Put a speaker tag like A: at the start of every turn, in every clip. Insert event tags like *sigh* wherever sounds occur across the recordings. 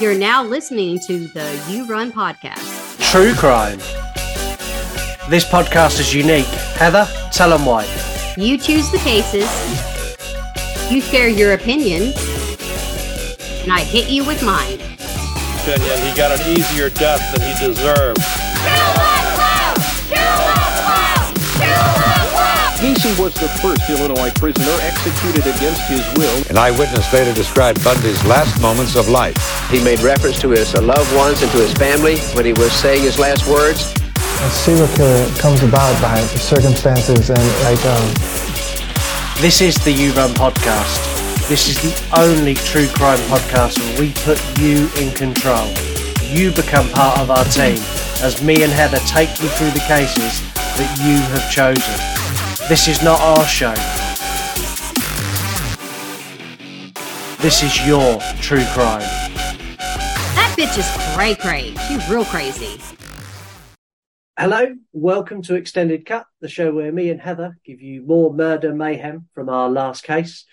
A: You're now listening to the You Run podcast.
B: True crime. This podcast is unique. Heather, tell them why.
A: You choose the cases, you share your opinion, and I hit you with mine.
C: opinion, he got an easier death than he deserved.
D: Gacy was the first Illinois prisoner executed against his will.
E: An eyewitness later described Bundy's last moments of life.
F: He made reference to his loved ones and to his family when he was saying his last words.
G: A serial killer comes about by circumstances and like um,
B: This is the You Run podcast. This is the only true crime podcast where we put you in control. You become part of our team as me and Heather take you through the cases that you have chosen. This is not our show. This is your true crime.
A: That bitch is cray cray. She's real crazy.
B: Hello, welcome to Extended Cut, the show where me and Heather give you more murder mayhem from our last case.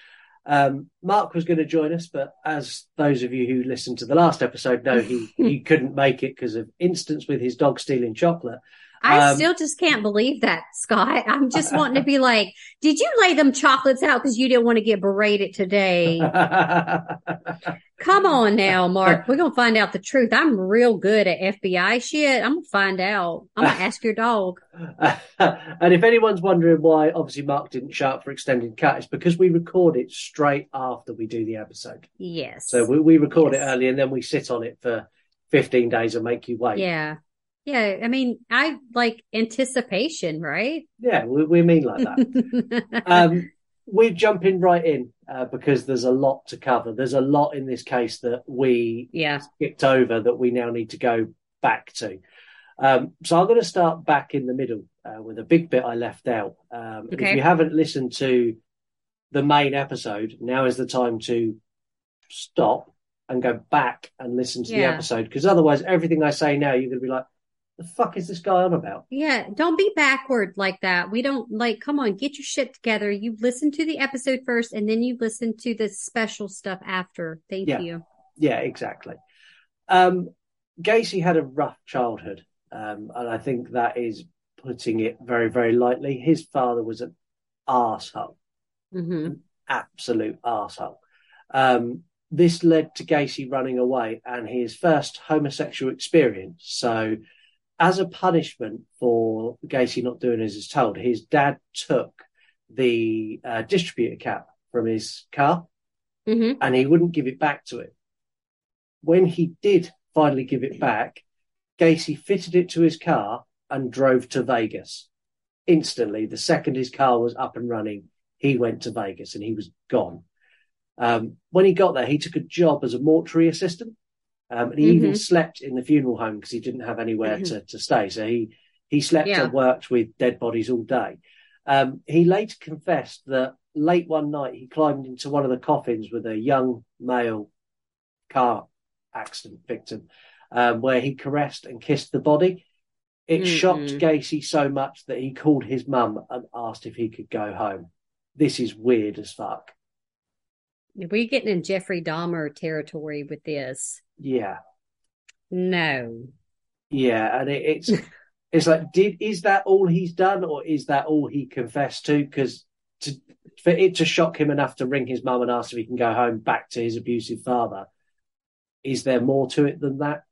B: Um, Mark was going to join us, but as those of you who listened to the last episode know, he, he *laughs* couldn't make it because of instance with his dog stealing chocolate.
A: I
B: Um,
A: still just can't believe that, Scott. I'm just wanting to be like, did you lay them chocolates out because you didn't want to get berated today? Come on now, Mark. We're going to find out the truth. I'm real good at FBI shit. I'm going to find out. I'm going to ask your dog. *laughs*
B: and if anyone's wondering why, obviously Mark didn't show up for Extended Cut, it's because we record it straight after we do the episode.
A: Yes.
B: So we, we record
A: Yes.
B: it early and then we sit on it for 15 days and make you wait.
A: yeah. Yeah. I mean, I like anticipation, right?
B: Yeah, we, we mean like that. *laughs* um, we're jumping right in uh, because there's a lot to cover. There's a lot in this case that we
A: yeah.
B: skipped over that we now need to go back to. Um, so I'm going to start back in the middle uh, with a big bit I left out. Um,
A: Okay.
B: If you haven't listened to the main episode, now is the time to stop and go back and listen to the episode because otherwise, everything I say now, you're going to be like, "The fuck is this guy on about?"
A: Yeah, don't be backward like that. We don't like, come on, get your shit together. You listen to the episode first and then you listen to the special stuff after. Thank
B: Yeah.
A: you.
B: Yeah, exactly. Um, Gacy had a rough childhood, um, and I think that is putting it very, very lightly. His father was an arsehole,
A: hmm
B: absolute arsehole. Um, this led to Gacy running away and his first homosexual experience. So, as a punishment for Gacy not doing as he's told, his dad took the uh, distributor cap from his car
A: hmm
B: and he wouldn't give it back to him. When he did finally give it back, Gacy fitted it to his car and drove to Vegas. Instantly, the second his car was up and running, he went to Vegas and he was gone. Um, when he got there, he took a job as a mortuary assistant. Um, and he even
A: Mhm.
B: slept in the funeral home because he didn't have anywhere to, to stay. So he, he slept
A: Yeah.
B: and worked with dead bodies all day. Um, he later confessed that late one night he climbed into one of the coffins with a young male car accident victim, um, where he caressed and kissed the body. It shocked
A: Mm-mm.
B: Gacy so much that he called his mum and asked if he could go home. This is weird as fuck.
A: We're getting in Jeffrey Dahmer territory with this.
B: Yeah,
A: No.
B: yeah, and it, it's *laughs* it's like, did is that all he's done, or is that all he confessed to? Because to for it to shock him enough to ring his mum and ask if he can go home back to his abusive father, is there more to it than that?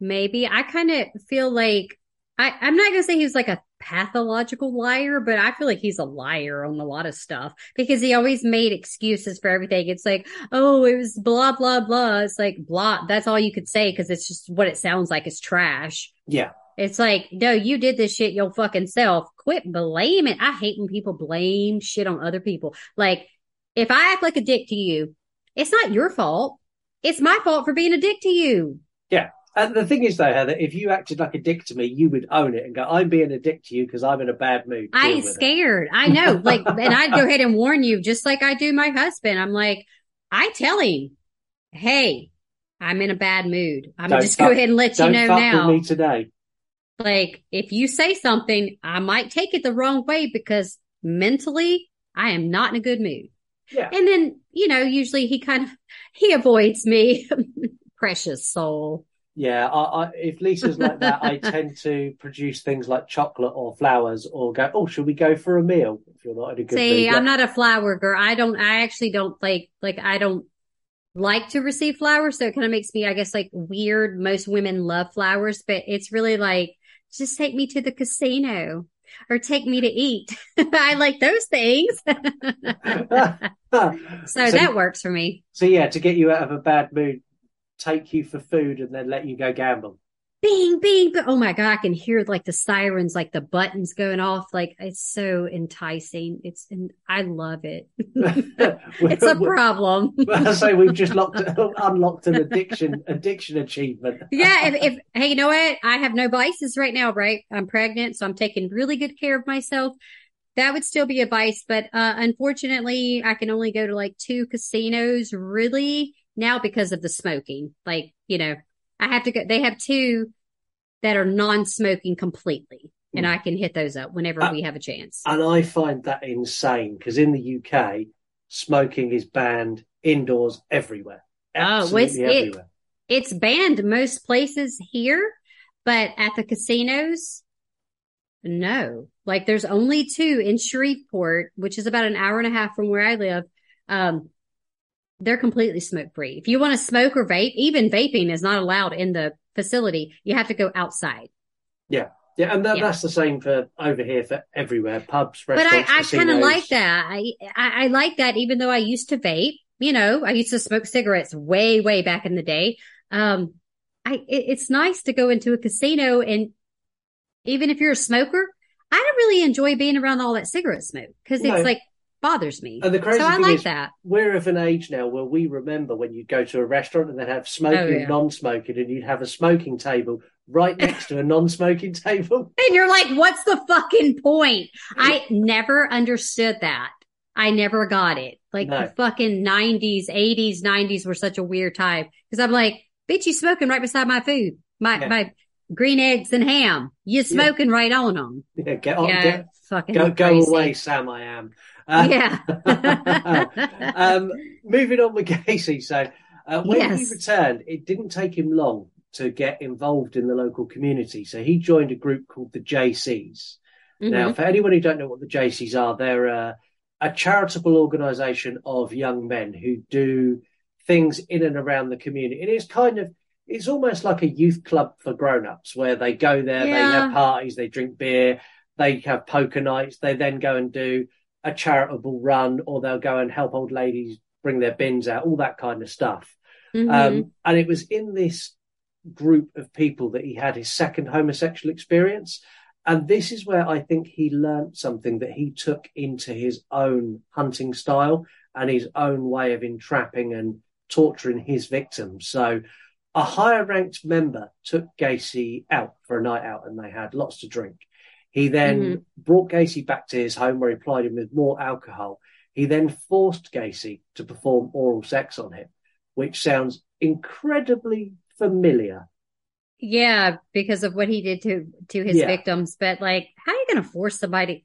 A: Maybe I kind of feel like I, I'm not going to say he's like a pathological liar, but I feel like he's a liar on a lot of stuff because he always made excuses for everything. It's like, oh, it was blah, blah, blah. It's like blah. That's all you could say because it's just what it sounds like is trash.
B: Yeah,
A: It's like, no, you did this shit your fucking self. Quit blaming. I hate when people blame shit on other people. Like, if I act like a dick to you, it's not your fault. It's my fault for being a dick to you.
B: yeah. And the thing is, though, Heather, if you acted like a dick to me, you would own it and go, "I'm being a dick to you because I'm in a bad mood."
A: I ain't
B: with it."
A: scared. I know. Like, *laughs* and I'd go ahead and warn you, just like I do my husband. I'm like, I tell him, hey, I'm in a bad mood. I'm
B: Don't
A: just
B: fuck-
A: go ahead and let you know now.
B: me today.
A: Like, if you say something, I might take it the wrong way because mentally I am not in a good mood.
B: Yeah.
A: And then, you know, usually he kind of, *laughs* he avoids me. *laughs* precious soul.
B: Yeah, I, I, if Lisa's like that, I tend to produce things like chocolate or flowers, or go. Oh, should we go for a meal? If you're not in a good
A: See,
B: mood,
A: I'm not a flower girl. I don't, I actually don't like, like, I don't like to receive flowers. So it kind of makes me, I guess, like weird. Most women love flowers, but it's really like, just take me to the casino or take me to eat. *laughs* I like those things. *laughs* *laughs* so,
B: so
A: that works for me.
B: So yeah, to get you out of a bad mood, take you for food and then let you go gamble.
A: Bing, bing, bing. Oh my God. I can hear like the sirens, like the buttons going off. Like it's so enticing. It's, and I love it. *laughs* it's a problem. *laughs*
B: I say we've just locked, *laughs* unlocked an addiction, addiction achievement.
A: yeah. If, if, hey, you know what? I have no vices right now, right? I'm pregnant. So I'm taking really good care of myself. That would still be a vice, but, uh, unfortunately I can only go to like two casinos really now because of the smoking. Like, you know, I have to go. They have two that are non-smoking completely, and I can hit those up whenever
B: Uh,
A: we have a chance.
B: And I find that insane because in the UK, smoking is banned indoors everywhere.
A: Oh,
B: Absolutely
A: it's- it-
B: everywhere.
A: It's banned most places here, but at the casinos, no. Like there's only two in Shreveport, which is about an hour and a half from where I live. Um, they're completely smoke free. If you want to smoke or vape, even vaping is not allowed in the facility. You have to go outside.
B: Yeah, yeah, and that,
A: Yeah.
B: that's the same for over here for everywhere, pubs, restaurants.
A: But I. I kind of like that. I, I, I like that even though I used to vape, you know, I used to smoke cigarettes way, way back in the day. Um, I, it, it's nice to go into a casino and even if you're a smoker, I don't really enjoy being around all that cigarette smoke because
B: No.
A: it's like bothers me.
B: And the crazy
A: so I
B: thing
A: like
B: is,
A: that.
B: We're of an age now where we remember when you'd go to a restaurant and they'd have smoking
A: Oh, yeah.
B: and non-smoking, and you'd have a smoking table right *laughs* next to a non-smoking table.
A: And you're like, what's the fucking point? I never understood that. I never got it. Like
B: No.
A: the fucking nineties, eighties, nineties were such a weird time. Cause I'm like, bitch, you smoking right beside my food, my,
B: Yeah.
A: my green eggs and ham. You smoking right on them.
B: Yeah, get on,
A: yeah.
B: get,
A: fucking
B: go, go away, Sam. I am. Uh,
A: Yeah. *laughs*
B: um, moving on with *laughs* Gacy. So uh, when he returned, it didn't take him long to get involved in the local community. So he joined a group called the JCs. Now,
A: Mhm.
B: for anyone who don't know what the JCs are, they're uh, a charitable organisation of young men who do things in and around the community. And it's kind of, it's almost like a youth club for grown-ups where they go there, they have parties, they drink beer, they have poker nights, they then go and do a charitable run, or they'll go and help old ladies bring their bins out, all that kind of stuff.
A: Mhm.
B: Um, and it was in this group of people that he had his second homosexual experience. And this is where I think he learnt something that he took into his own hunting style and his own way of entrapping and torturing his victims. So a higher ranked member took Gacy out for a night out and they had lots to drink. He then brought Gacy back to his home where he plied him with more alcohol. He then forced Gacy to perform oral sex on him, which sounds incredibly familiar.
A: yeah. Because of what he did to, to his
B: Yeah.
A: victims. But like, how are you going to force somebody?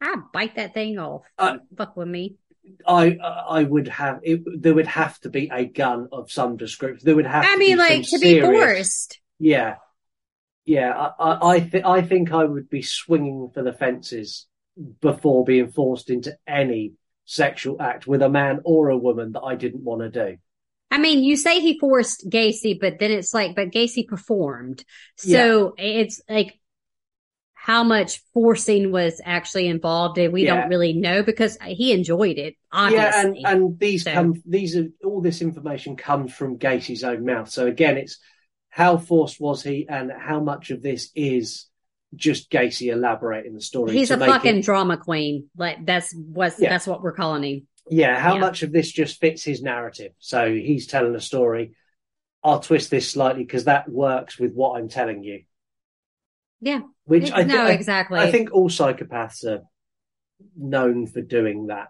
A: I bite that thing off.
B: Uh,
A: Fuck with me.
B: I I would have it. There would have to be a gun of some description. There would have.
A: I mean, like to be forced.
B: Yeah, yeah. I I I, th- I think I would be swinging for the fences before being forced into any sexual act with a man or a woman that I didn't want to do.
A: I mean, you say he forced Gacy, but then it's like, but Gacy performed. So it's like how much forcing was actually involved and we
B: Yeah.
A: don't really know because he enjoyed it, obviously.
B: Yeah, and and these
A: So-
B: come these are all this information comes from Gacy's own mouth. So again, it's how forced was he, and how much of this is just Gacy elaborating the story.
A: He's a fucking
B: it-
A: drama queen. Like that's what's
B: Yeah.
A: that's what we're calling him.
B: yeah. How
A: yeah.
B: much of this just fits his narrative? So he's telling a story. I'll twist this slightly because that works with what I'm telling you.
A: Yeah.
B: Which I, thi-
A: no, exactly.
B: I think all psychopaths are known for doing that.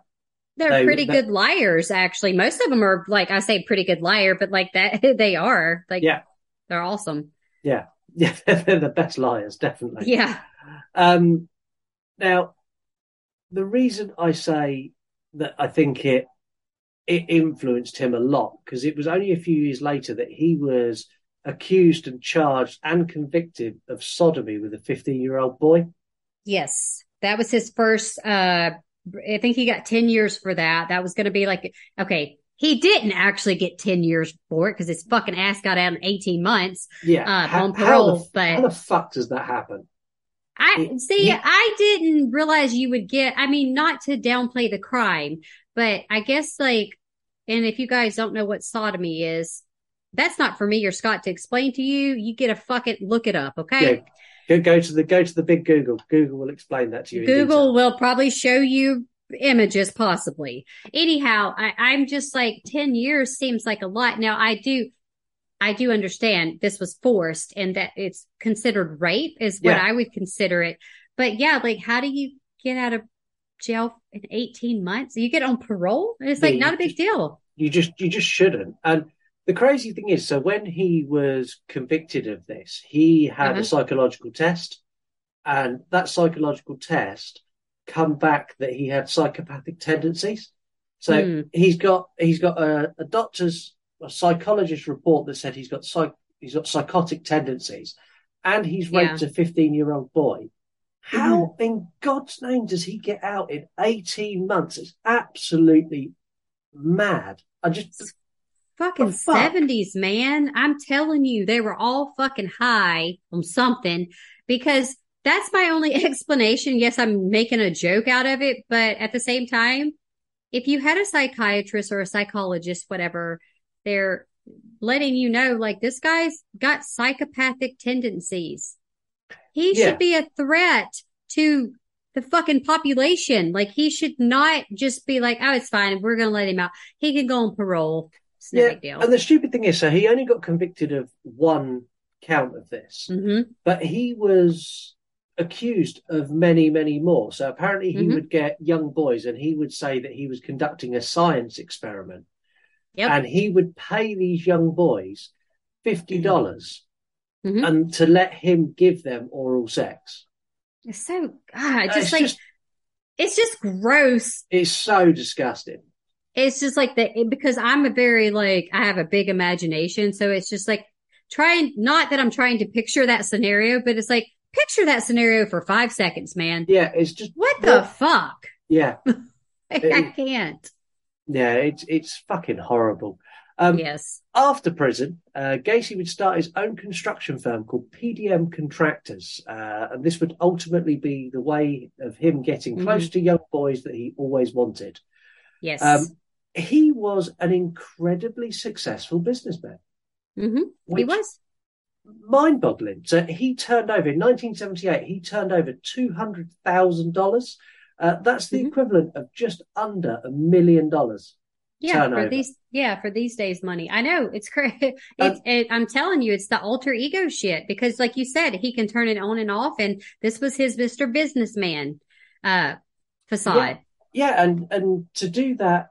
A: they're
B: they-
A: pretty
B: that-
A: good liars. Actually, most of them are like I say, pretty good liar, but like that *laughs* they are like
B: Yeah.
A: They're awesome.
B: Yeah, *laughs* yeah, they're the best liars, definitely.
A: Yeah.
B: Um, now, the reason I say that I think it it influenced him a lot because it was only a few years later that he was accused and charged and convicted of sodomy with a 15 year old boy.
A: Yes, that was his first. Uh, I think he got ten years for that. That was going to be like okay. He didn't actually get ten years for it because his fucking ass got out in eighteen months.
B: Yeah.
A: Uh,
B: how,
A: on
B: how the,
A: but-
B: how the fuck does that happen?
A: I
B: He-
A: see. I didn't realize you would get. I mean, not to downplay the crime, but I guess like, and if you guys don't know what sodomy is, that's not for me or Scott to explain to you. You get a fucking look it up, okay?
B: Yeah. Go, go to the go to the big Google. Google will explain that to you.
A: Google will probably show you images possibly. Anyhow, I, I'm just like 10 years seems like a lot. Now I do, I do understand this was forced and that it's considered rape is what
B: Yeah.
A: I would consider it. But yeah, like how do you get out of jail in 18 months? You get on parole? And it's like
B: Yeah,
A: not a big
B: just-
A: deal.
B: You just you just shouldn't. And the crazy thing is, so when he was convicted of this, he had
A: Uh-huh.
B: a psychological test, and that psychological test come back that he had psychopathic tendencies. So
A: Hmm.
B: he's got he's got a, a doctor's a psychologist report that said he's got psych he's got psychotic tendencies, and he's raped a fifteen year old boy. How in God's name does he get out in eighteen months? It's absolutely mad. I just
A: Fucking
B: fuck?
A: seventies, man. I'm telling you, they were all fucking high on something because that's my only *laughs* explanation. Yes, I'm making a joke out of it, but at the same time, if you had a psychiatrist or a psychologist, whatever, they're letting you know, like, this guy's got psychopathic tendencies. He
B: Yeah.
A: should be a threat to the fucking population. Like, he should not just be like, oh, it's fine. We're going to let him out. He can go on parole. It's no
B: yeah.
A: big deal.
B: And the stupid thing is, so he only got convicted of one count of this,
A: hmm
B: but he was accused of many, many more. So apparently, he
A: Mhm.
B: would get young boys, and he would say that he was conducting a science experiment,
A: Yep.
B: and he would pay these young boys fifty dollars,
A: Mhm.
B: and to let him give them oral sex.
A: It's so, ah,
B: It's
A: just like,
B: just-
A: it's just gross.
B: It's so disgusting.
A: It's just like that because I'm a very like, I have a big imagination. So it's just like trying, not that I'm trying to picture that scenario, but it's like, picture that scenario for five seconds, man.
B: Yeah, it's just
A: What the fuck?
B: yeah, *laughs*
A: I can't.
B: yeah. It's it's fucking horrible. Um,
A: Yes.
B: After prison, uh, Gacy would start his own construction firm called PDM Contractors, uh, and this would ultimately be the way of him getting
A: Mhm.
B: close to young boys that he always wanted.
A: Yes.
B: Um, he was an incredibly successful businessman.
A: Mm-hmm. He
B: which-
A: was.
B: mind-boggling. So he turned over in 1978. He turned over two hundred thousand dollars. Uh, that's the
A: Mhm.
B: equivalent of just under a million dollars.
A: Yeah,
B: turnover.
A: for these, yeah, for these days, money. I know it's crazy. *laughs*
B: Um,
A: it, I'm telling you, it's the alter ego shit because, like you said, he can turn it on and off, and this was his Mister Businessman uh facade.
B: Yeah, and and to do that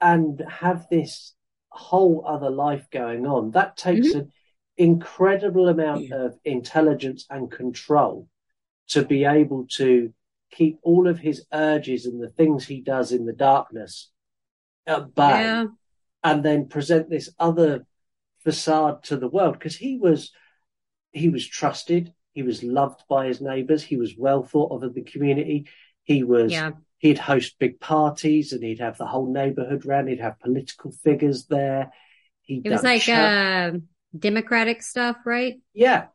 B: and have this whole other life going on, that takes
A: Mm-hmm.
B: an incredible amount of intelligence and control to be able to keep all of his urges and the things he does in the darkness at bay.
A: Yeah,
B: and then present this other facade to the world. Because he was he was trusted. He was loved by his neighbors. He was well thought of in the community. He was
A: yeah,
B: he'd host big parties and he'd have the whole neighborhood round. He'd have political figures there. He
A: it was like uh democratic stuff, right?
B: yeah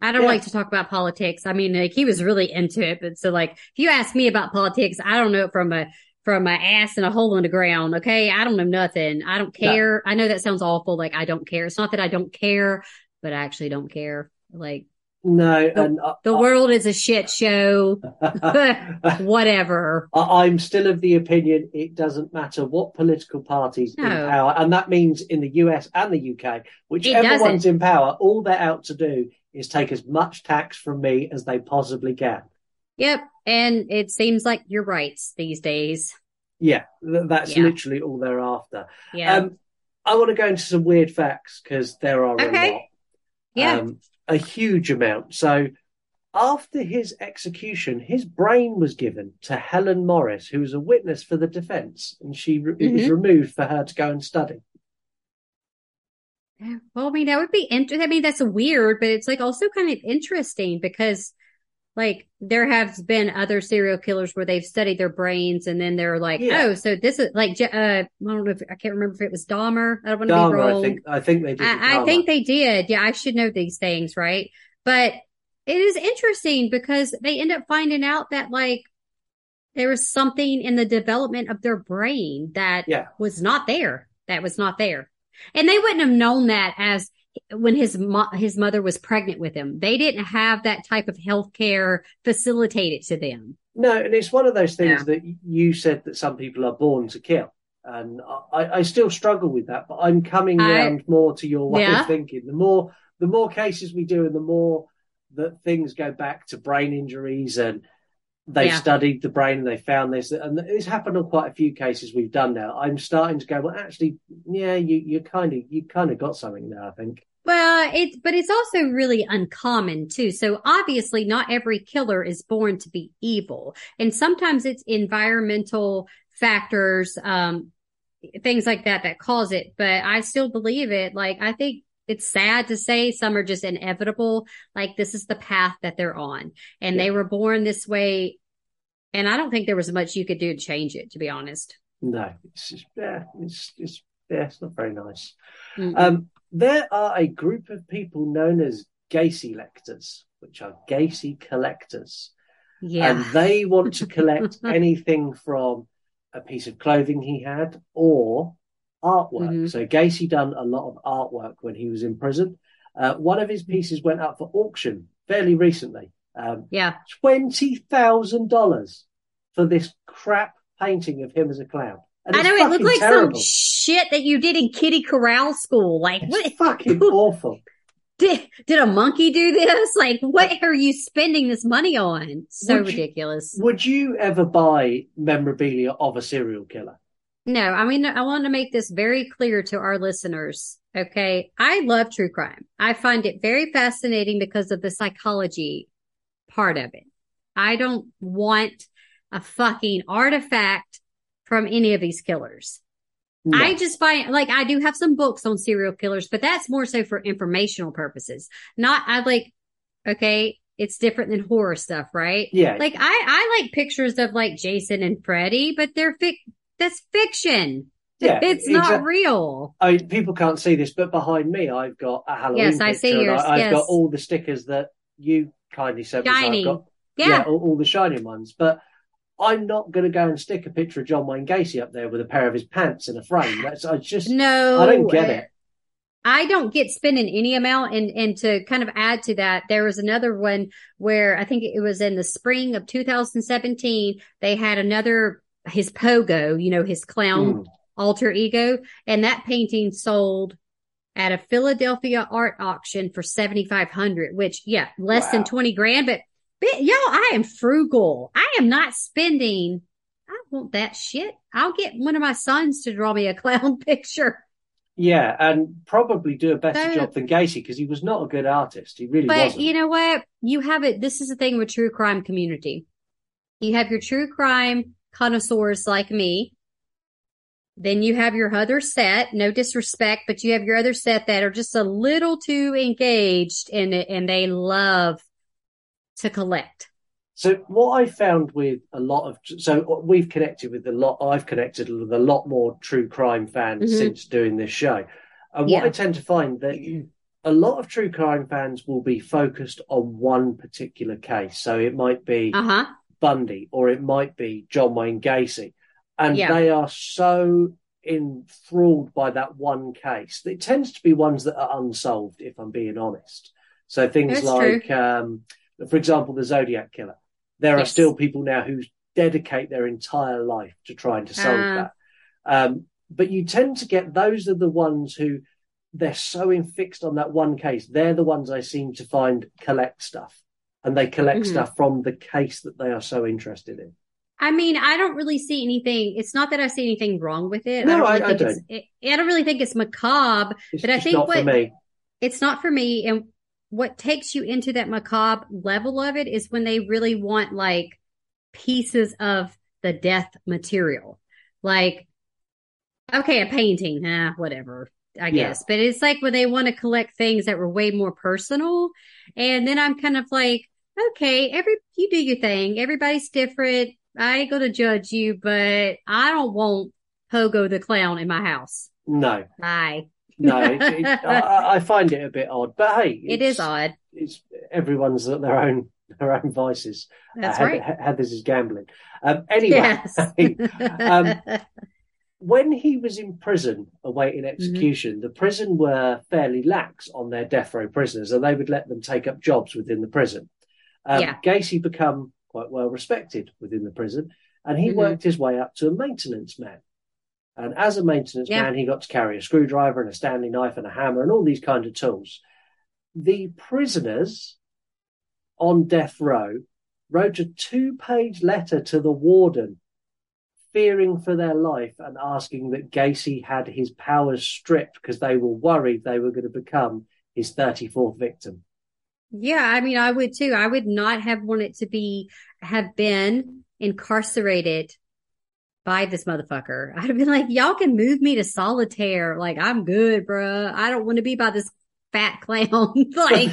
A: I don't
B: Yeah.
A: like to talk about politics. I mean, like he was really into it, but so like if you ask me about politics, I don't know it from a from my ass in a hole in the ground. Okay, I don't know nothing. I don't
B: No.
A: care. I know that sounds awful. Like I don't care. It's not that I don't care, but I actually don't care. Like
B: no and I,
A: the world is a shit show. *laughs* *laughs* Whatever.
B: I'm still of the opinion it doesn't matter what political parties in power, and that means in the US and the UK, whichever one's in power, all they're out to do is take as much tax from me as they possibly can.
A: Yep. And it seems like you're right these days.
B: Yeah, that's
A: Yeah.
B: literally all they're after.
A: Yeah.
B: Um, I want to go into some weird facts because there are
A: Okay.
B: a lot.
A: Yeah.
B: Um, a huge amount. So after his execution, his brain was given to Helen Morris, who was a witness for the defense, and she it was
A: Mhm.
B: removed for her to go and study.
A: Well, I mean, that would be interesting. I mean, that's weird, but it's like also kind of interesting because like there has been other serial killers where they've studied their brains and then they're like,
B: Yeah.
A: oh, so this is like, uh, I don't know if I can't remember if it was Dahmer. I don't want to be wrong.
B: I think I think they did.
A: I, I think they did. Yeah, I should know these things, right? But it is interesting because they end up finding out that like there was something in the development of their brain that
B: Yeah.
A: was not there. That was not there. And they wouldn't have known that as when his mo- his mother was pregnant with him. They didn't have that type of health care facilitated to them.
B: No, and it's one of those things
A: Yeah.
B: that you said that some people are born to kill. And I, I still struggle with that, but I'm coming
A: I-
B: round more to your way
A: Yeah.
B: of thinking. The more the more cases we do and the more that things go back to brain injuries and they
A: Yeah.
B: studied the brain and they found this and it's happened on quite a few cases we've done now. I'm starting to go, well actually, yeah, you you kind of you kind of got something there, I think.
A: Well, it's, but it's also really uncommon too. So obviously not every killer is born to be evil. And sometimes it's environmental factors, um, things like that that cause it. But I still believe it. Like, I think it's sad to say some are just inevitable. Like this is the path that they're on and they were born this way. And I don't think there was much you could do to change it, to be honest.
B: No, it's just, yeah, it's it's yeah, it's not very nice.
A: Mm-mm.
B: Um, there are a group of people known as Gacy lectors, which are Gacy collectors,
A: yeah.
B: and they want to collect *laughs* anything from a piece of clothing he had or artwork.
A: Mhm.
B: So Gacy done a lot of artwork when he was in prison. Uh, one of his pieces went up for auction fairly recently. Um,
A: yeah.
B: twenty thousand dollars for this crap painting of him as a clown. And
A: I know it looked like
B: terrible.
A: some shit that you did in Kitty Corral school. Like, what
B: It's fucking *laughs* awful.
A: did, did a monkey do this? Like, what are you spending this money on? So
B: Would you-
A: ridiculous.
B: Would you ever buy memorabilia of a serial killer?
A: No, I mean, I want to make this very clear to our listeners. Okay. I love true crime. I find it very fascinating because of the psychology part of it. I don't want a fucking artifact from any of these killers.
B: No.
A: I just find like I do have some books on serial killers, but that's more so for informational purposes. Not I like okay, it's different than horror stuff, right?
B: yeah,
A: Like I I like pictures of like Jason and Freddy, but they're fic that's fiction.
B: Yeah,
A: it's not real.
B: I mean, people can't see this, but behind me, I've got a Halloween
A: Yes, I see yours,
B: I, have
A: yes.
B: got all the stickers that you kindly sent me. so got-
A: Yeah.
B: all, all the shining ones. But I'm not going to go and stick a picture of John Wayne Gacy up there with a pair of his pants in a frame. That's I just
A: No.
B: I don't get it.
A: I don't get spending any amount. And, and to kind of add to that, there was another one where I think it was in the spring of 2017. They had another, his pogo, you know, his clown
B: Mm.
A: alter ego. And that painting sold at a Philadelphia art auction for 7,500, which yeah, less than 20 grand. But, but yo, I am frugal. I am not spending. I want that shit. I'll get one of my sons to draw me a *laughs* clown picture.
B: Yeah, and probably do a better
A: So-
B: job than Gacy because he was not a good artist. He really
A: But
B: wasn't.
A: you know what? You have it. This is the thing with true crime community. You have your true crime connoisseurs like me. Then you have your other set, no disrespect, but you have your other set that are just a little too engaged in it and they love to collect.
B: So what I found with a lot of so we've connected with a lot. I've connected with a lot more true crime fans
A: Mhm.
B: since doing this show, and
A: Yeah.
B: what I tend to find that a lot of true crime fans will be focused on one particular case. So it might be
A: Uh huh.
B: Bundy or it might be John Wayne Gacy, and
A: Yeah.
B: they are so enthralled by that one case. It tends to be ones that are unsolved, if I'm being honest. So things
A: That's
B: like, um, for example, the Zodiac killer. There are still people now who dedicate their entire life to trying to solve
A: Ah.
B: that. Um, but you tend to get those are the ones who they're so infixed on that one case. They're the ones I seem to find collect stuff, and they collect
A: Mhm.
B: stuff from the case that they are so interested in.
A: I mean, I don't really see anything. It's not that I see anything wrong with it.
B: No,
A: don't
B: I-
A: really
B: I
A: think
B: don't.
A: it's, it, I don't really think it's macabre.
B: It's
A: But I think
B: not for
A: what-
B: me.
A: It's not for me. And what takes you into that macabre level of it is when they really want like pieces of the death material. Like, okay, a painting, ah, whatever, I
B: Yeah.
A: guess. But it's like when they want to collect things that were way more personal. And then I'm kind of like, okay, every, you do your thing. Everybody's different. I ain't to judge you, but I don't want Pogo the clown in my house.
B: No,
A: Bye.
B: no, it, it, *laughs* I, I find it a bit odd, but hey,
A: It
B: it's-
A: odd.
B: It's everyone's at their own their own vices.
A: That's
B: Uh,
A: right.
B: Heather's is gambling. Um, anyway,
A: Yes. *laughs*
B: um, *laughs* when he was in prison
A: Mm-hmm.
B: awaiting execution, the prison were fairly lax on their death row prisoners, and they would let them take up jobs within the prison. Um,
A: Yeah.
B: Gacy become quite well respected within the prison, and he
A: Mhm.
B: worked his way up to a maintenance man. And as a maintenance
A: Yeah.
B: man, he got to carry a screwdriver and a Stanley knife and a hammer and all these kind of tools. The prisoners on death row wrote a two-page letter to the warden fearing for their life and asking that Gacy had his powers stripped because they were worried they were going to become his 34th victim.
A: Yeah, I mean, I would too. I would not have wanted to be, have been incarcerated by this motherfucker. *laughs* I'd have been like, y'all can move me to solitaire. Like, I'm good, bruh. I don't want to be by this fat clown. *laughs* like,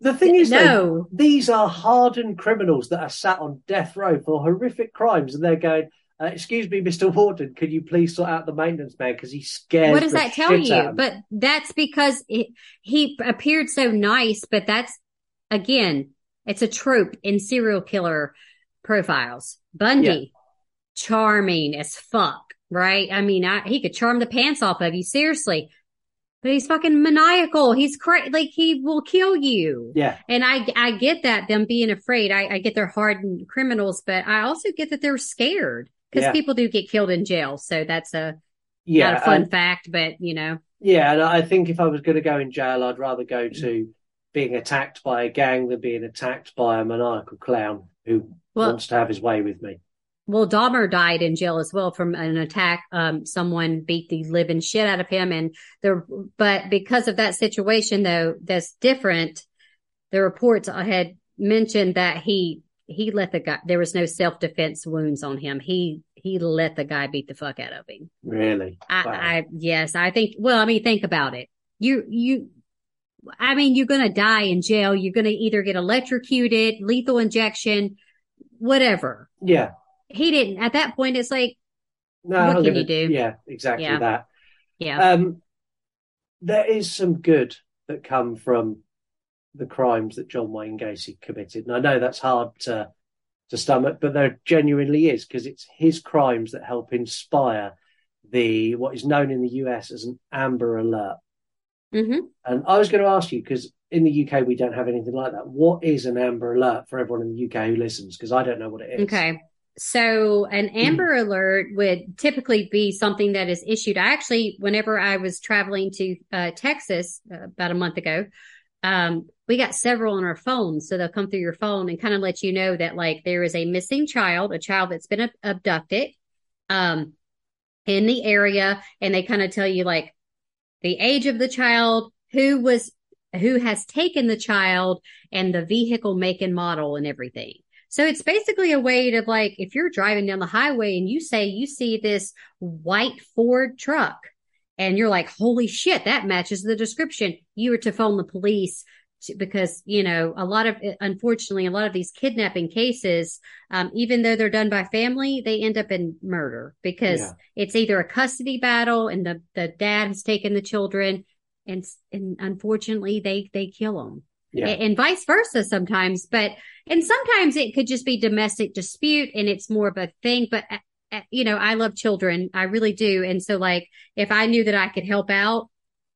B: The thing is, though,
A: no.
B: these are hardened criminals that are sat on death row for horrific crimes, and they're going, uh, "Excuse me, *laughs* Mister Warden, could you please sort out the maintenance man because he scares."
A: What does that tell you? But that's because it, he appeared so nice, but that's again, it's a trope in serial killer profiles. Bundy, charming as fuck, right? I mean, I, he could charm the pants off of you, seriously. But he's fucking maniacal. He's crazy. Like he will kill you.
B: yeah,
A: And I, I get that them being afraid. I, I get they're hardened criminals, but I also get that they're scared because
B: Yeah.
A: people do get killed in jail. So that's a,
B: yeah,
A: not a fun
B: and-
A: fact, but you know,
B: yeah. And I think if I was going to go in jail, I'd rather go to being attacked by a gang than being attacked by a maniacal clown who
A: Well-
B: wants to have his way with me.
A: well, Dahmer died in jail as well from an attack. Um, someone beat the living shit out of him. And there, but because of that situation though, that's different. The reports I had mentioned that he, he let the guy, there was no self-defense wounds on him. He, he let the guy beat the fuck out of him.
B: Really,
A: I,
B: Wow.
A: I, yes, I think, well, I mean, think about it. You, you, I mean, you're going to die in jail. You're going to either get electrocuted, lethal injection, whatever.
B: yeah.
A: He didn't, at that point, it's like,
B: No,
A: What can you do?
B: Yeah, exactly
A: Yeah.
B: that.
A: yeah,
B: Um, there is some good that come from the crimes that John Wayne Gacy committed, and I know that's hard to to stomach, but there genuinely is because it's his crimes that help inspire the what is known in the US as an Amber Alert.
A: hmm
B: And I was going to ask you because in the UK we don't have anything like that. What is an Amber Alert for everyone in the UK who listens? Because I don't know what it is.
A: Okay. So an *clears throat* Amber Alert would typically be something that is issued. I actually, whenever I was traveling to uh, Texas uh, about a month ago, um, we got several on our phones. So they'll come through your phone and kind of let you know that like there is a missing child, a child that's been ab- abducted, um, in the area. And they kind of tell you like the age of the child, who was, who has taken the child and the vehicle make and model and everything. So it's basically a way to like, if you're driving down the highway and you say you see this white Ford truck and you're like, holy shit, that matches the description. You were to phone the police to, because, you know, a lot of, unfortunately, a lot of these kidnapping cases, um, even though they're done by family, they end up in murder because
B: Yeah.
A: it's either a custody battle and the, the dad has taken the children and, and unfortunately they, they kill them
B: Yeah.
A: and, and vice versa sometimes. But, and sometimes it could just be domestic dispute and it's more of a thing. But, you know, I love children. I really do. And so like, if I knew that I could help out,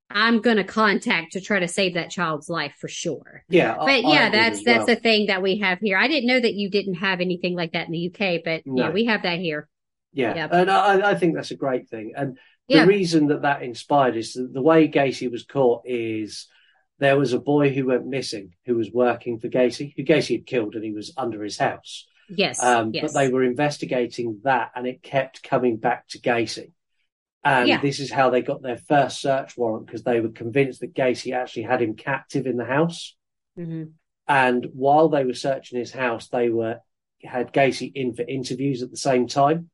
A: I'm going to contact to try to save that child's life for sure.
B: Yeah.
A: But
B: I
A: yeah,
B: agree
A: that's, that's
B: well.
A: a thing that we have here. I didn't know that you didn't have anything like that in the UK, but yeah, we have that here.
B: Yeah,
A: Yep.
B: and I, I think that's a great thing. And the reason that that inspired is that the way Gacy was caught is there was a boy who went missing who was working for Gacy, who Gacy had killed, and he was under his house.
A: Yes.
B: Um,
A: yes.
B: But they were investigating that, and it kept coming back to Gacy. And
A: Yeah.
B: this is how they got their first search warrant because they were convinced that Gacy actually had him captive in the house.
A: Mhm.
B: And while they were searching his house, they were had Gacy in for interviews at the same time.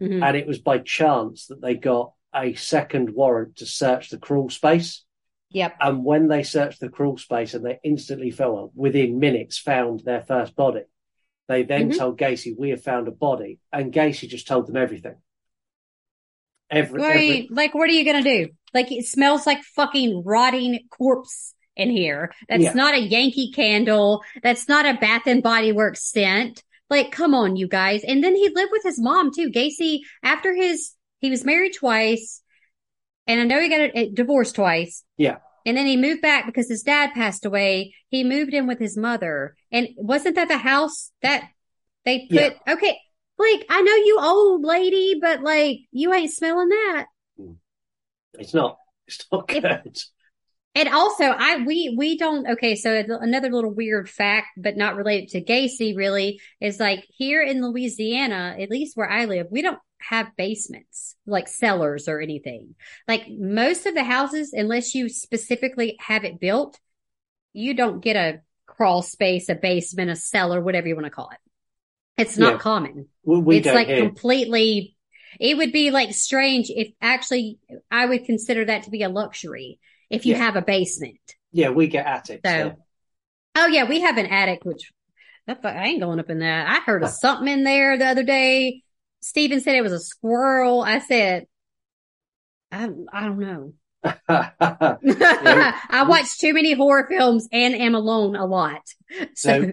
A: Mhm.
B: And it was by chance that they got a second warrant to search the crawl space.
A: Yep.
B: And when they searched the crawl space and they instantly fell within minutes found their first body, they then
A: Mhm.
B: told Gacy, "We have found a body," and Gacy just told them everything. Every,
A: What
B: every
A: you, like, what are you gonna do? Like, it smells like fucking rotting corpse in here. That's
B: Yeah.
A: not a Yankee candle. That's not a Bath and Body Works scent. Like, come on, you guys. And then he lived with his mom too. Gacy, after his, he was married twice, and I know he got a, a divorce twice.
B: Yeah.
A: And then he moved back because his dad passed away. He moved in with his mother. And wasn't that the house that they put? Okay. Like, I know you old lady, but like, you ain't smelling that. Hmm.
B: it's not. It's not good.
A: And also, I we we don't. Okay, so another little weird fact, but not related to Gacy, really, is like here in Louisiana, at least where I live, we don't have basements like cellars or anything. Like most of the houses, unless you specifically have it built, you don't get a crawl space, a basement, a cellar, whatever you want to call it. It's not
B: Yeah.
A: common.
B: We, we
A: it's like
B: hear.
A: completely. It would be like strange if actually I would consider that to be a luxury if you
B: Yeah.
A: have a basement.
B: yeah, we get attics.
A: So,
B: yeah.
A: oh yeah, we have an attic, which I ain't going up in that. I heard of something in there the other day. Steven said it was a squirrel. I said, I, I don't know. *laughs* *laughs* I watch too many horror films and am alone a lot. So,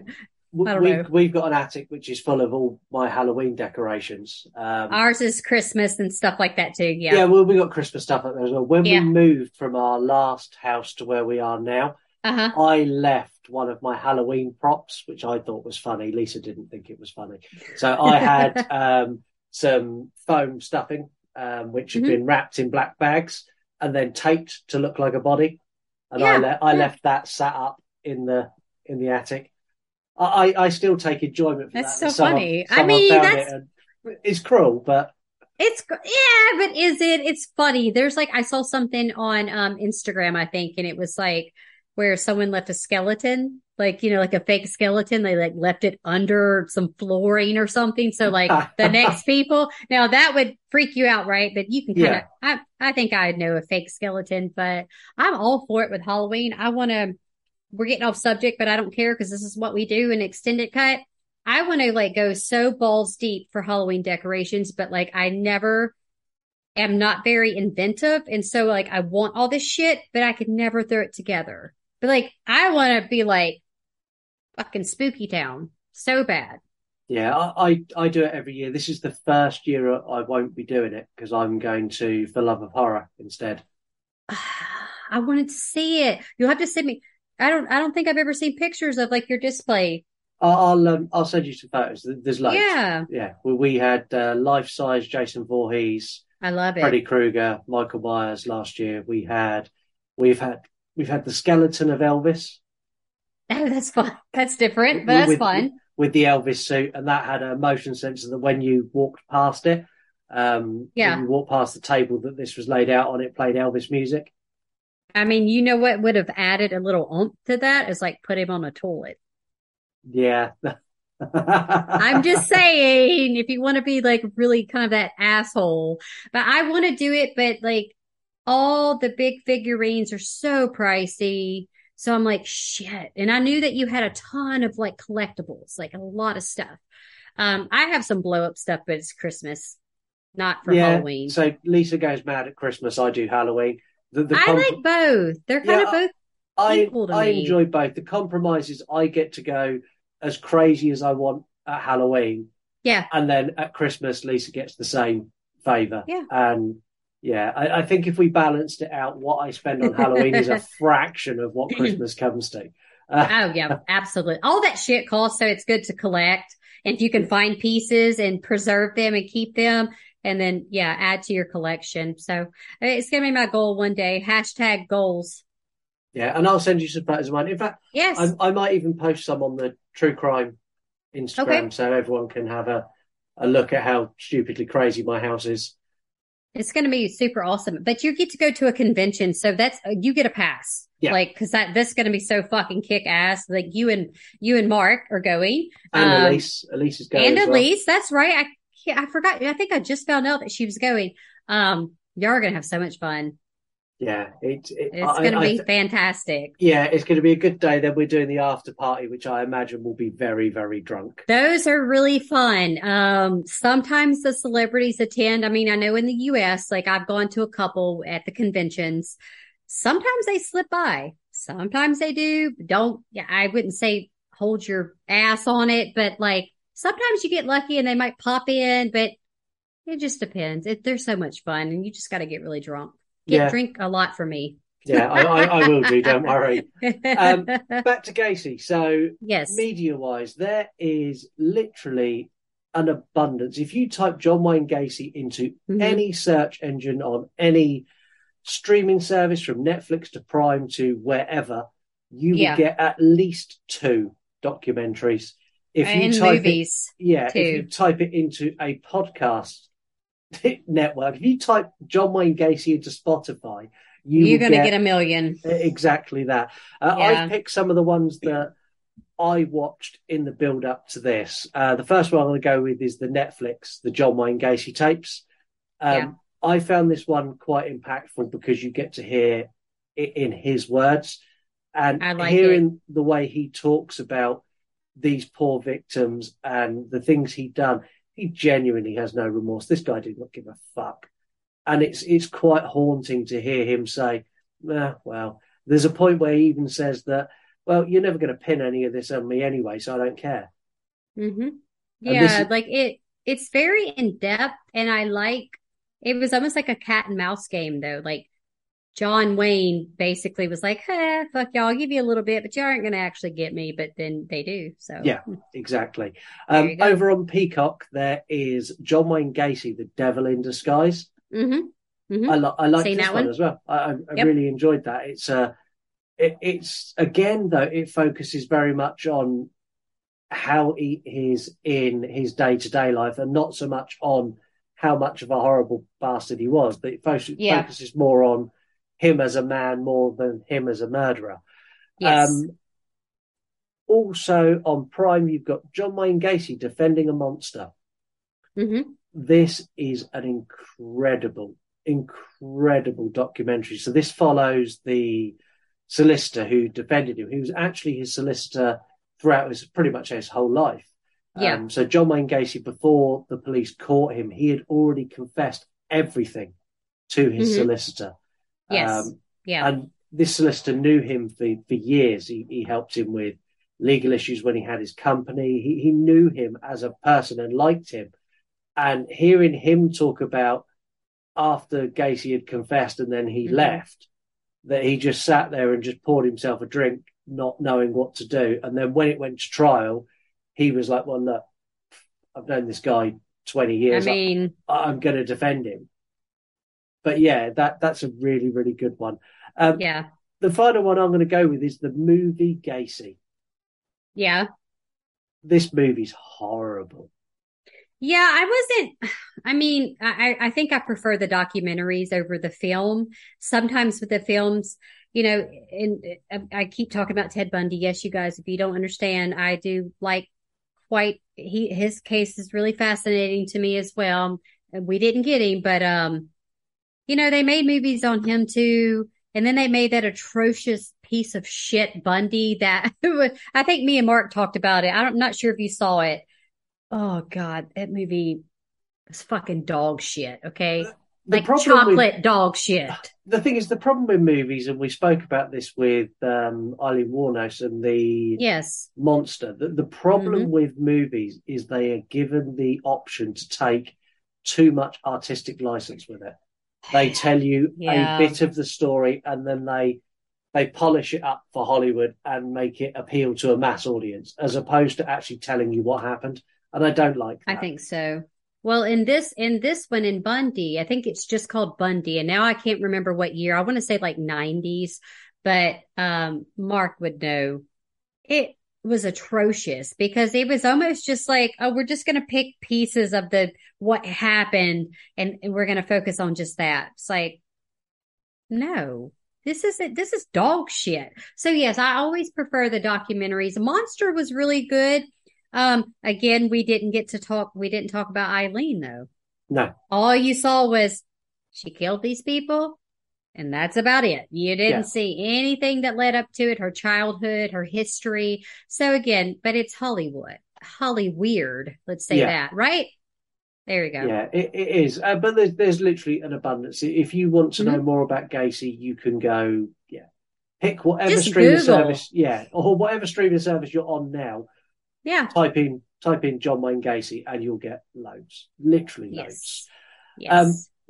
A: *laughs*
B: So, We,
A: I don't
B: we,
A: know.
B: we've got an attic which is full of all my Halloween decorations. Um,
A: ours is Christmas and stuff like that too.
B: yeah,
A: Yeah.
B: well, we got Christmas stuff up there as well. When
A: Yeah.
B: we moved from our last house to where we are now,
A: Uh huh.
B: I left one of my Halloween props, which I thought was funny. Lisa didn't think it was funny. So I had um, some foam stuffing, um, which had
A: Mhm.
B: been wrapped in black bags and then taped to look like a body. And I, le- I
A: yeah.
B: left that sat up in the in the attic. I, I, I still take enjoyment from
A: That's
B: that.
A: so
B: Someone-
A: funny. I mean, that's-
B: it it's cruel, but
A: It's yeah, but is it? It's funny. There's like I saw something on um Instagram, I think, and it was like where someone left a skeleton, like you know, like a fake skeleton. They like left it under some flooring or something. So like the next *laughs* people, now that would freak you out, right? But you can kind of. I I think I know a fake skeleton, but I'm all for it with Halloween. I want to. We're getting off subject, but I don't care because this is what we do in extended cut. I want to like go so balls deep for Halloween decorations, but like I never am not very inventive. And so like I want all this shit, but I could never throw it together. But like I want to be like fucking spooky town so bad.
B: yeah, I, I I do it every year. This is the first year I won't be doing it because I'm going to For Love of Horror instead. *sighs*
A: I wanted to see it. You'll have to send me. I don't, I don't think I've ever seen pictures of like your display.
B: I'll I'll, um, I'll send you some photos. There's loads.
A: Yeah.
B: Yeah, we, we had uh, life size Jason Voorhees,
A: I love it.
B: Freddy Krueger, Michael Myers last year. We had, we've had, we've had the skeleton of Elvis
A: Oh, *laughs* that's fun. That's different, but that's
B: with,
A: fun.
B: with the Elvis suit, and that had a motion sensor that when you walked past it, um,
A: Yeah.
B: when you walked past the table that this was laid out on, it played Elvis music.
A: I mean, you know what would have added a little oomph to that is like put him on a toilet.
B: Yeah. *laughs*
A: I'm just saying, if you want to be like really kind of that asshole, but I want to do it, but like all the big figurines are so pricey. So I'm like, shit. And I knew that you had a ton of like collectibles, like a lot of stuff. Um, I have some blow up stuff, but it's Christmas, not for
B: yeah.
A: Halloween.
B: So Lisa goes mad at Christmas. I do Halloween. The, the
A: I
B: comp-
A: like both. They're kind
B: Yeah,
A: of both
B: I
A: equal to
B: I
A: me.
B: enjoy both. The compromises I get to go as crazy as I want at Halloween,
A: Yeah.
B: and then at Christmas Lisa gets the same favour.
A: Yeah.
B: and yeah, I, I think if we balanced it out, what I spend on Halloween is a *laughs* fraction of what Christmas comes to. Uh,
A: Oh yeah, *laughs* absolutely. All that shit costs, so it's good to collect. And if you can find pieces and preserve them and keep them, and then yeah, add to your collection. So it's gonna be my goal one day. Hashtag goals.
B: yeah, and I'll send you some photos of mine. In fact,
A: Yes.
B: I, I might even post some on the True Crime Instagram
A: Okay.
B: so everyone can have a, a look at how stupidly crazy my house is.
A: It's going to be super awesome. But you get to go to a convention, so that's you get a pass.
B: Yeah.
A: Like, cause that, this is going to be so fucking kick ass. Like you and, you and Mark are going.
B: And
A: Um,
B: Elise, Elise is going.
A: and
B: as well.
A: Elise, that's right. I I forgot. I think I just found out that she was going. Um, y'all are going to have so much fun.
B: Yeah, it, it,
A: It's going to be fantastic.
B: yeah, it's going to be a good day. Then we're doing the after party, which I imagine will be very, very drunk.
A: Those are really fun. Um, sometimes the celebrities attend. I mean, I know in the US, like I've gone to a couple at the conventions. Sometimes they slip by. Sometimes they do. Don't, yeah, I wouldn't say hold your ass on it, but like sometimes you get lucky and they might pop in, but it just depends. It, they're so much fun and you just got to get really drunk. Get
B: Yeah.
A: drink a lot for me.
B: Yeah, I, I, I will do. Don't worry. Um, *laughs* Back to Gacy. So
A: yes.
B: media wise, there is literally an abundance. If you type John Wayne Gacy into
A: Mhm.
B: any search engine on any streaming service from Netflix to Prime to wherever, you
A: Yeah.
B: will get at least two documentaries. If you
A: and
B: type it, yeah,
A: too.
B: if you type it into a podcast *laughs* network, if you type John Wayne Gacy into Spotify, you
A: You're going to get a million.
B: Exactly that. Uh,
A: Yeah.
B: I've picked some of the ones that I watched in the build up to this. Uh, the first one I'm going to go with is the Netflix, the John Wayne Gacy tapes. Um,
A: Yeah.
B: I found this one quite impactful because you get to hear it in his words and
A: like
B: hearing the way he talks about these poor victims and the things he'd done. He genuinely has no remorse. This guy did not give a fuck. And it's it's quite haunting to hear him say, "Ah, well, there's a point where he even says that, well, you're never going to pin any of this on me anyway, so I don't care.
A: hmm Yeah,
B: is-
A: like it, it's very in depth, and I like. It was almost like a cat and mouse game, though. Like John Wayne basically was like, "Huh, fuck y'all, I'll give you a little bit, but you aren't going to actually get me." But then they do. So
B: Yeah. Exactly. *laughs* Um, over on Peacock, there is John Wayne Gacy, the devil in disguise.
A: hmm hmm
B: I, li- I like this
A: that
B: one
A: one?
B: as well. I, I, I
A: Yep.
B: really enjoyed that. It's uh, it, it's again though it focuses very much on how he is in his day to day life, and not so much on how much of a horrible bastard he was. But it fo-
A: Yeah.
B: focuses more on him as a man more than him as a murderer.
A: Yes.
B: Um, also on Prime, you've got John Wayne Gacy defending a monster
A: hmm
B: this is an incredible, incredible documentary. So this follows the solicitor who defended him, who was actually his solicitor throughout his pretty much his whole life.
A: Yeah.
B: Um, so John Wayne Gacy, before the police caught him, he had already confessed everything to his
A: Mhm.
B: solicitor.
A: Yes.
B: Um,
A: Yeah.
B: and this solicitor knew him for, for years. He, he helped him with legal issues when he had his company. He, he knew him as a person and liked him. And hearing him talk about after Gacy had confessed and then he
A: Mhm.
B: left, that he just sat there and just poured himself a drink, not knowing what to do. And then when it went to trial, he was like, well, look, I've known this guy 20 years.
A: I mean,
B: I, I'm going to defend him. But yeah, that, that's a really, really good one. Um,
A: yeah.
B: the final one I'm going to go with is the movie Gacy.
A: Yeah.
B: This movie's horrible.
A: Yeah, I wasn't. *sighs* I mean, I, I think I prefer the documentaries over the film. Sometimes with the films, you know, and I I keep talking about Ted Bundy. Yes, you guys, if you don't understand, I do like quite he his case is really fascinating to me as well. And We didn't get him, but um, you know, they made movies on him too, and then they made that atrocious piece of shit Bundy that *laughs* I think me and Mark talked about it. I'm not sure if you saw it. Oh God, that movie was fucking dog shit. Okay,
B: The
A: like chocolate
B: with-
A: dog shit.
B: the thing is, the problem with movies, and we spoke about this with um, Aileen Wuornos and the
A: Yes,
B: monster. The, the problem
A: Mhm.
B: with movies is they are given the option to take too much artistic license with it. They tell you
A: Yeah.
B: a bit of the story and then they they polish it up for Hollywood and make it appeal to a mass audience, as opposed to actually telling you what happened. And I don't like that.
A: I think so. Well, in this in this one in Bundy, I think it's just called Bundy, and now I can't remember what year. I want to say like nineties, but um, Mark would know. It was atrocious because it was almost just like, oh, we're just going to pick pieces of the what happened and, and we're going to focus on just that. It's like, no, this is it. This is dog shit. So yes, I always prefer the documentaries. Monster was really good. Um, again, we didn't get to talk. We didn't talk about Aileen though.
B: No,
A: All you saw was she killed these people. And that's about it. You didn't
B: Yeah.
A: see anything that led up to it, her childhood, her history. So again, but it's Hollywood, Holly weird. Let's say
B: Yeah.
A: that, right? There you go.
B: yeah, it, it is. Uh, but there's there's literally an abundance. If you want to know
A: Mm-hmm.
B: more about Gacy, you can go. Yeah, pick whatever
A: Just
B: streaming
A: Google.
B: service. Yeah, or whatever streaming service you're on now.
A: Yeah.
B: Type in type in John Wayne Gacy, and you'll get loads. Literally loads.
A: Yes. Yes.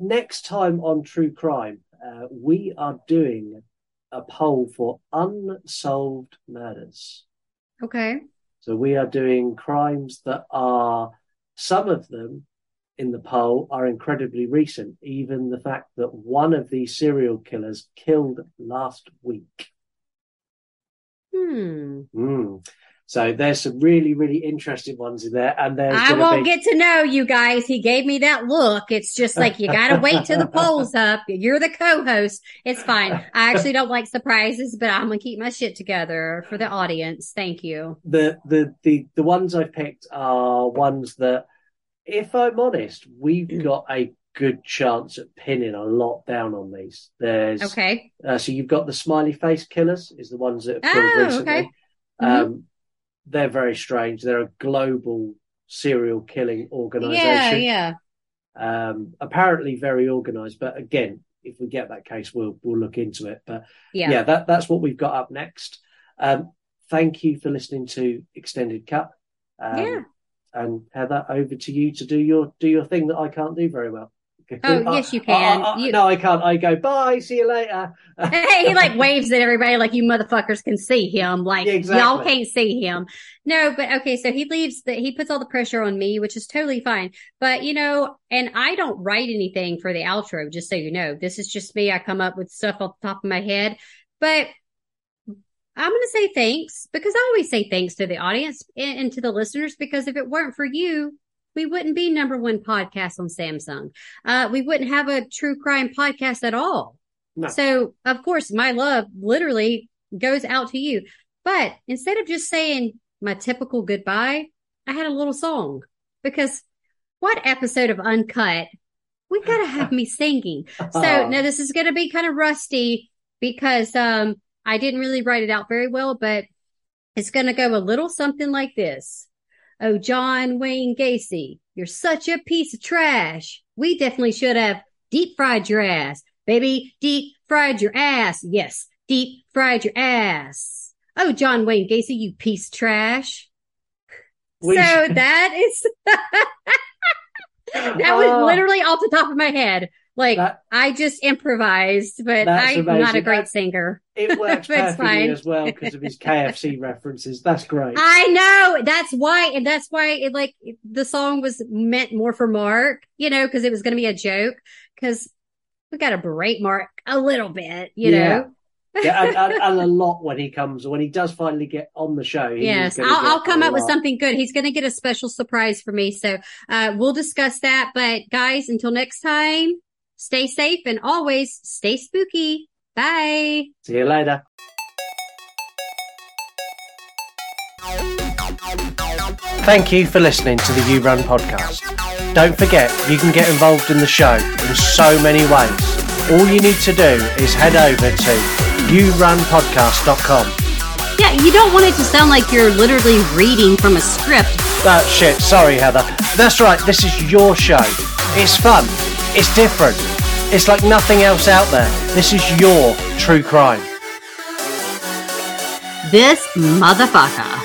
B: Um, next time on True Crime, uh, we are doing a poll for unsolved murders.
A: okay.
B: So we are doing crimes that are, some of them in the poll are incredibly recent. Even the fact that one of these serial killers killed last week.
A: Hmm.
B: Mm. So there's some really, really interesting ones in there. And there's
A: I won't
B: be-
A: get to know you guys. He gave me that look. It's just like you gotta wait till the polls *laughs* up. You're the co-host. It's fine. I actually don't like surprises, but I'm gonna keep my shit together for the audience. Thank you.
B: the the the the ones I've picked are ones that, if I'm honest, we've
A: Mm.
B: got a good chance at pinning a lot down on these. There's
A: Okay.
B: uh, so you've got the smiley face killers is the ones that have
A: Oh,
B: recently.
A: okay.
B: Um, they're very strange. They're a global serial killing
A: Yeah,
B: organization.
A: yeah.
B: Um, apparently very organized, but again, if we get that case, we'll we'll look into it. But
A: Yeah.
B: yeah, that that's what we've got up next. Um, thank you for listening to Extended Cut. Um,
A: Yeah.
B: And Heather, over to you to do your do your thing that I can't do very well.
A: Oh, *laughs* yes, you can.
B: I- I-
A: You-
B: No, I can't. I go bye. See you later. *laughs*
A: hey, he like waves at everybody like you motherfuckers can see him. Like
B: Yeah, exactly.
A: y'all can't see him. No, but okay, so he leaves the he puts all the pressure on me, which is totally fine. But you know, and I don't write anything for the outro, just so you know. This is just me. I come up with stuff off the top of my head. But I'm gonna say thanks because I always say thanks to the audience and, and to the listeners because if it weren't for you, we wouldn't be number one podcast on Samsung. Uh, we wouldn't have a true crime podcast at all.
B: No.
A: So of course, my love literally goes out to you. But instead of just saying my typical goodbye, I had a little song because what episode of Uncut? We gotta have me singing. *laughs* So
B: Oh.
A: now this is gonna be kind of rusty because um I didn't really write it out very well, but it's gonna go a little something like this. Oh, John Wayne Gacy, you're such a piece of trash. We definitely should have deep fried your ass. Baby, deep fried your ass. Yes, deep fried your ass. Oh, John Wayne Gacy, you piece of trash.
B: We-
A: so that is, *laughs* that was
B: Oh,
A: literally off the top of my head. Like,
B: That-
A: I just improvised, but I'm not a great
B: That-
A: singer.
B: It *laughs* works perfectly
A: fine.
B: as well because of his KFC *laughs* references. That's great.
A: I know. That's why, and that's why it like the song was meant more for Mark, you know, because it was going to be a joke. Because we got to berate Mark a little bit, you
B: Yeah.
A: know.
B: yeah, and, and, *laughs* and a lot when he comes when he does finally get on the show.
A: Yes, I'll, I'll come up with something good. He's going to get a special surprise for me. So, uh, we'll discuss that. But guys, until next time, stay safe and always stay spooky. Bye.
B: See you later. Thank you for listening to the You Run podcast. Don't forget, you can get involved in the show in so many ways. All you need to do is head over to yourunpodcast.com.
A: Yeah, you don't want it to sound like you're literally reading from a script.
B: Oh, shit, sorry, Heather. That's right, this is your show. It's fun. It's different. It's like nothing else out there. This is your true crime.
A: This motherfucker.